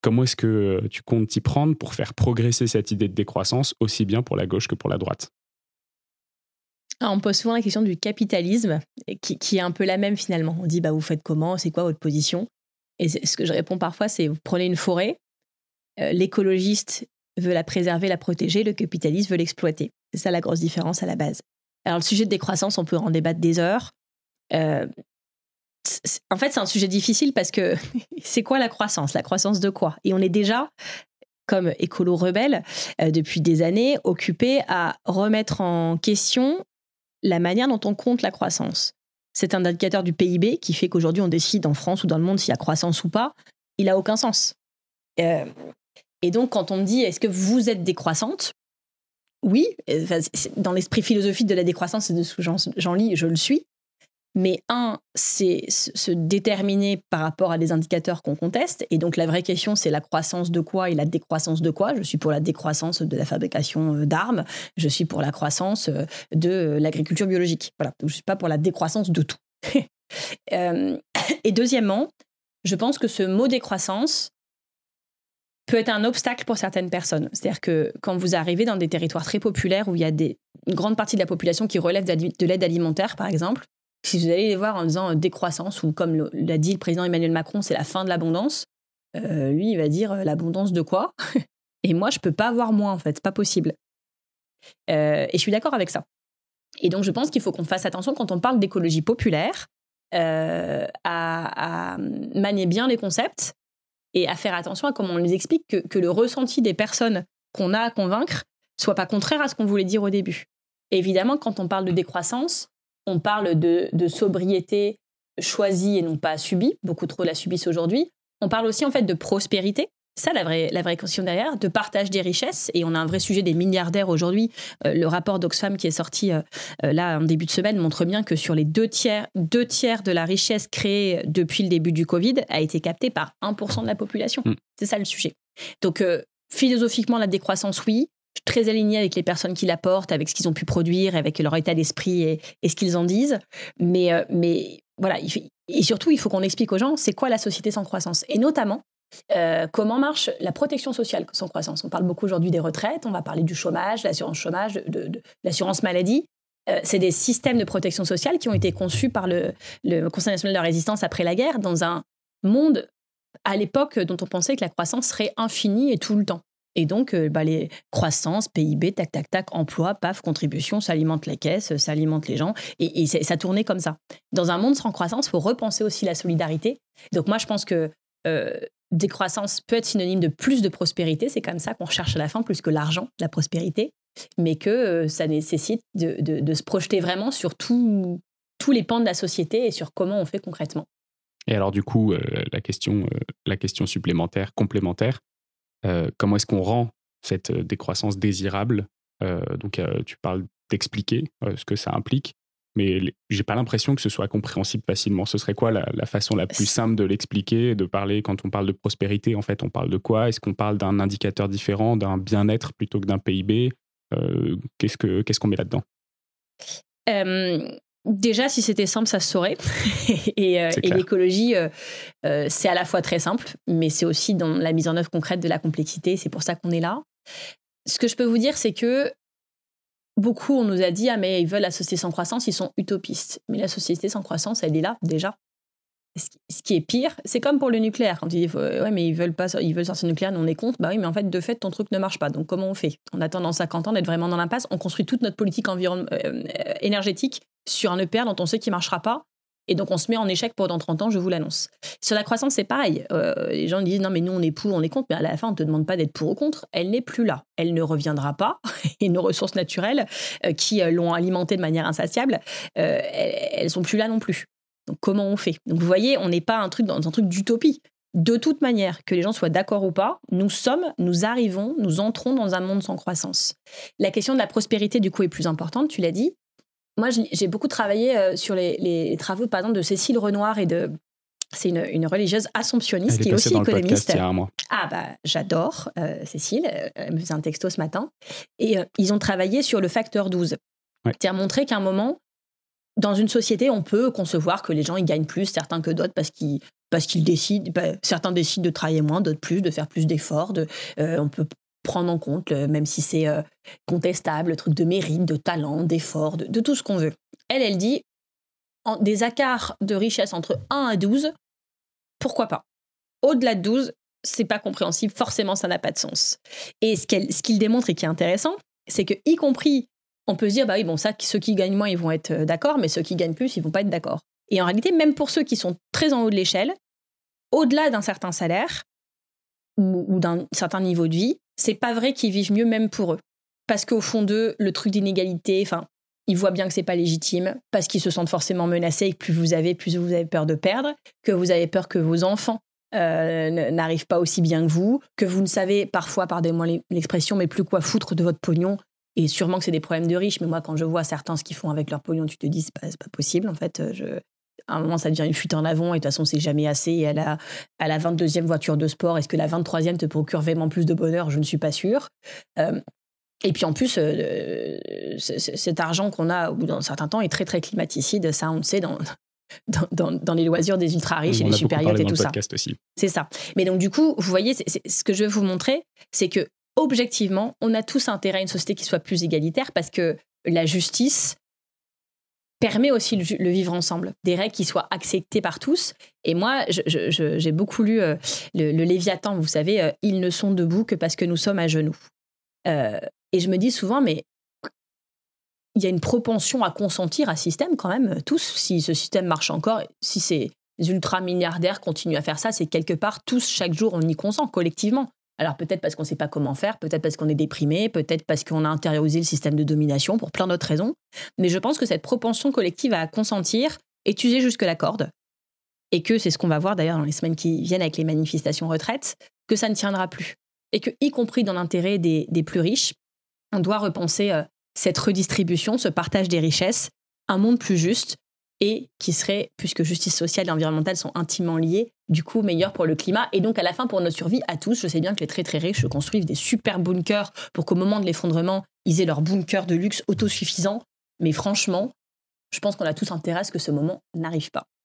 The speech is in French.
Comment est-ce que tu comptes t'y prendre pour faire progresser cette idée de décroissance aussi bien pour la gauche que pour la droite? On me pose souvent la question du capitalisme, qui, est un peu la même finalement. On dit, bah, vous faites comment? C'est quoi votre position? Et ce que je réponds parfois, c'est, vous prenez une forêt, euh, l'écologiste veut la préserver, la protéger, le capitaliste veut l'exploiter. C'est ça la grosse différence à la base. Alors le sujet de décroissance, on peut en débattre des heures. Euh, en fait, c'est un sujet difficile parce que c'est quoi la croissance? La croissance de quoi? Et on est déjà, comme écolo rebelle, euh, depuis des années, occupé à remettre en question la manière dont on compte la croissance. C'est un indicateur du PIB qui fait qu'aujourd'hui on décide en France ou dans le monde s'il y a croissance ou pas. Il n'a aucun sens. Euh, et donc quand on me dit est-ce que vous êtes décroissante Oui, dans l'esprit philosophique de la décroissance et de ce que j'en lis, je le suis. Mais un, c'est se déterminer par rapport à des indicateurs qu'on conteste. Et donc la vraie question, c'est la croissance de quoi et la décroissance de quoi. Je suis pour la décroissance de la fabrication euh, d'armes. Je suis pour la croissance euh, de euh, l'agriculture biologique. Voilà. je ne suis pas pour la décroissance de tout. et deuxièmement, je pense que ce mot décroissance peut être un obstacle pour certaines personnes. C'est-à-dire que quand vous arrivez dans des territoires très populaires où il y a des, une grande partie de la population qui relève de l'aide alimentaire, par exemple, si vous allez les voir en disant euh, décroissance, ou comme l'a dit le président Emmanuel Macron, c'est la fin de l'abondance, euh, lui, il va dire euh, l'abondance de quoi? Et moi, je peux pas avoir moins, en fait, pas possible. et je suis d'accord avec ça. Et donc, je pense qu'il faut qu'on fasse attention quand on parle d'écologie populaire, à, manier bien les concepts et à faire attention à comment on les explique, que, que le ressenti des personnes qu'on a à convaincre soit pas contraire à ce qu'on voulait dire au début. évidemment, quand on parle de décroissance, on parle de, sobriété choisie et non pas subie. Beaucoup trop la subissent aujourd'hui. On parle aussi en fait de prospérité. Ça, la vraie, la vraie question derrière, de partage des richesses. Et on a un vrai sujet des milliardaires aujourd'hui. Euh, le rapport d'Oxfam qui est sorti euh, euh, là en début de semaine montre bien que sur les deux tiers, deux tiers de la richesse créée depuis le début du Covid a été captée par 1% de la population. Mm. C'est ça le sujet. Donc, philosophiquement, la décroissance, oui très alignée avec les personnes qui la portent, avec ce qu'ils ont pu produire, avec leur état d'esprit et, ce qu'ils en disent. Mais, euh, mais voilà, et surtout, il faut qu'on explique aux gens c'est quoi la société sans croissance? Et notamment, euh, comment marche la protection sociale sans croissance? On parle beaucoup aujourd'hui des retraites, on va parler du chômage, l'assurance chômage, de, l'assurance maladie. Euh, c'est des systèmes de protection sociale qui ont été conçus par le, le Conseil national de la résistance après la guerre dans un monde à l'époque dont on pensait que la croissance serait infinie et tout le temps. Et donc, euh, bah, les croissances, PIB, tac, tac, tac, emploi, paf, contribution, ça alimente les caisses, ça alimente les gens. Et, ça tournait comme ça. Dans un monde sans croissance, il faut repenser aussi la solidarité. Donc, moi, je pense que euh, décroissance peut être synonyme de plus de prospérité. C'est comme ça qu'on recherche à la fin, plus que l'argent, la prospérité. Mais que euh, ça nécessite de, se projeter vraiment sur tous les pans de la société et sur comment on fait concrètement. Et alors, du coup, la, question, la question supplémentaire, complémentaire, euh, comment est-ce qu'on rend cette euh, décroissance désirable? Euh, Donc, tu parles d'expliquer ce que ça implique, mais j'ai pas l'impression que ce soit compréhensible facilement. Ce serait quoi la, façon la plus simple de l'expliquer, de parler quand on parle de prospérité En fait, on parle de quoi? Est-ce qu'on parle d'un indicateur différent, d'un bien-être plutôt que d'un PIB Qu'est-ce qu'on met là-dedans? Déjà, si c'était simple, ça se saurait. et, euh, l'écologie, euh, euh, c'est à la fois très simple, mais c'est aussi dans la mise en œuvre concrète de la complexité. C'est pour ça qu'on est là. Ce que je peux vous dire, c'est que beaucoup, on nous a dit, ah mais ils veulent la société sans croissance, ils sont utopistes. Mais la société sans croissance, elle est là déjà ce qui est pire, c'est comme pour le nucléaire. Quand ils disent, ouais, mais ils veulent pas, ils veulent sortir le nucléaire, nous on est contre. Bah oui, mais en fait, de fait, ton truc ne marche pas. Donc comment on fait? On attend dans 50 ans d'être vraiment dans l'impasse. On construit toute notre politique environ, euh, énergétique sur un EPR dont on sait qu'il marchera pas. Et donc on se met en échec pour dans 30 ans, je vous l'annonce. Sur la croissance, c'est pareil. Euh, les gens disent non, mais nous on est pour, on est contre. Mais à la fin, on ne te demande pas d'être pour ou contre. Elle n'est plus là. Elle ne reviendra pas. Et nos ressources naturelles euh, qui l'ont alimentée de manière insatiable, elles, elles sont plus là non plus. Donc comment on fait? Donc vous voyez, on n'est pas un truc dans un truc d'utopie. De toute manière, que les gens soient d'accord ou pas, nous sommes, nous arrivons, nous entrons dans un monde sans croissance. La question de la prospérité, du coup, est plus importante, tu l'as dit. Moi, j'ai beaucoup travaillé euh, sur les, travaux, par exemple, de Cécile Renoir et de. C'est une, religieuse assomptionniste qui est aussi économiste. Ah, bah, j'adore euh, Cécile. Euh, elle me faisait un texto ce matin. Et ils ont travaillé sur le facteur 12. Ouais. C'est-à-dire montrer qu'à un moment, dans une société, on peut concevoir que les gens ils gagnent plus, certains que d'autres, parce qu'ils parce qu'ils décident, bah, certains décident de travailler moins, d'autres plus, de faire plus d'efforts. De, euh, on peut prendre en compte, même si c'est contestable, le truc de mérite, de talent, d'effort, de, tout ce qu'on veut. Elle, elle dit en, des écarts de richesse entre 1 à 12, pourquoi pas? Au-delà de 12, c'est pas compréhensible, forcément ça n'a pas de sens. Et ce qu'il démontre et qui est intéressant, c'est que y compris, on peut se dire, bah oui, bon, ça, ceux qui gagnent moins, ils vont être d'accord, mais ceux qui gagnent plus, ils vont pas être d'accord. Et en réalité, même pour ceux qui sont très en haut de l'échelle, au-delà d'un certain salaire ou, d'un certain niveau de vie, c'est pas vrai qu'ils vivent mieux même pour eux. Parce qu'au fond d'eux, le truc d'inégalité, enfin, ils voient bien que c'est pas légitime, parce qu'ils se sentent forcément menacés et que plus vous avez, plus vous avez peur de perdre, que vous avez peur que vos enfants euh, n'arrivent pas aussi bien que vous, que vous ne savez parfois, pardonnez-moi l'expression, mais plus quoi foutre de votre pognon. Et sûrement que c'est des problèmes de riches, mais moi, quand je vois certains ce qu'ils font avec leur pognon, tu te dis, c'est pas, pas possible, en fait. Je, à un moment, ça devient une fuite en avant, et de toute façon, c'est jamais assez. Et à la, à la 22e voiture de sport, est-ce que la 23e te procure vraiment plus de bonheur? Je ne suis pas sûre. Euh, et puis en plus, euh, cet argent qu'on a au bout d'un certain temps est très très climaticide. Ça, on le sait dans, dans, dans, les loisirs des ultra riches et des super et tout ça. C'est ça. Mais donc du coup, vous voyez, ce que je veux vous montrer, c'est que objectivement, on a tous intérêt à une société qui soit plus égalitaire parce que la justice, permet aussi le, vivre ensemble, des règles qui soient acceptées par tous. Et moi, j'ai beaucoup lu euh, le, Léviathan, vous savez, euh, ils ne sont debout que parce que nous sommes à genoux. Euh, et je me dis souvent, mais il y a une propension à consentir à ce système quand même, tous, si ce système marche encore, si ces ultra milliardaires continuent à faire ça, c'est quelque part, tous, chaque jour, on y consent collectivement. Alors peut-être parce qu'on ne sait pas comment faire, peut-être parce qu'on est déprimé, peut-être parce qu'on a intériorisé le système de domination, pour plein d'autres raisons. Mais je pense que cette propension collective à consentir est usée jusque la corde. Et que c'est ce qu'on va voir d'ailleurs dans les semaines qui viennent avec les manifestations retraites, que ça ne tiendra plus. Et que, y compris dans l'intérêt des, plus riches, on doit repenser euh, cette redistribution, ce partage des richesses, un monde plus juste et qui serait, puisque justice sociale et environnementale sont intimement liées, du coup meilleur pour le climat et donc à la fin pour notre survie à tous. Je sais bien que les très très riches construisent des super bunkers pour qu'au moment de l'effondrement, ils aient leur bunker de luxe autosuffisant. Mais franchement, je pense qu'on a tous intérêt à ce que ce moment n'arrive pas.